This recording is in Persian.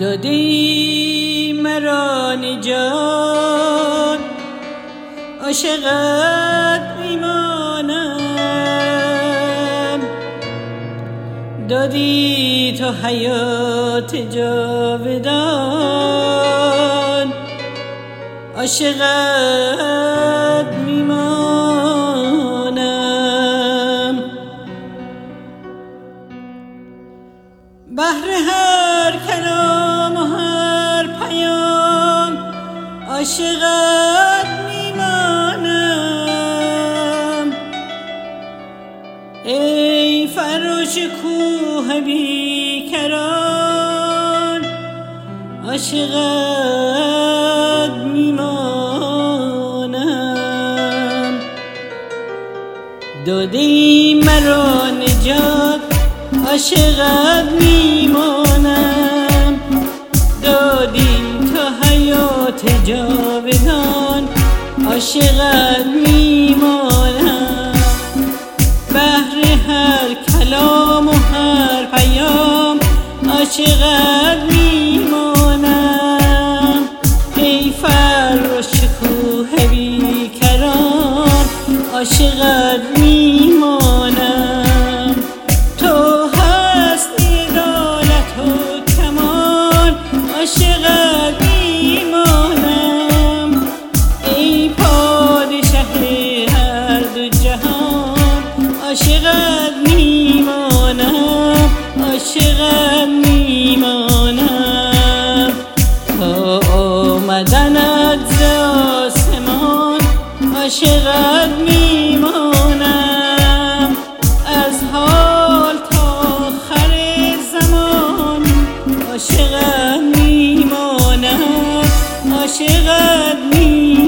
دادی مرا نجات عاشقت میمانم دادی تو حیات جاودان عاشقت میمانم. بهر عاشقت میمانم. ای فراش کوه بیکران عاشقت میمانم. دادی مرا نجات عاشقت میمانم. جاودان عاشقت میمانم. بهر هر کلام و هر پیام عاشقت میمانم. ای فرش کوه بیکران عاشقت میمانم. تو هستی دولت و کمال عاشقت عاشقت میمانم عاشقت میمانم. تا آمدنت زاسمان عاشقت میمانم. از حال تا آخر زمان عاشقت میمانم عاشقت میمانم.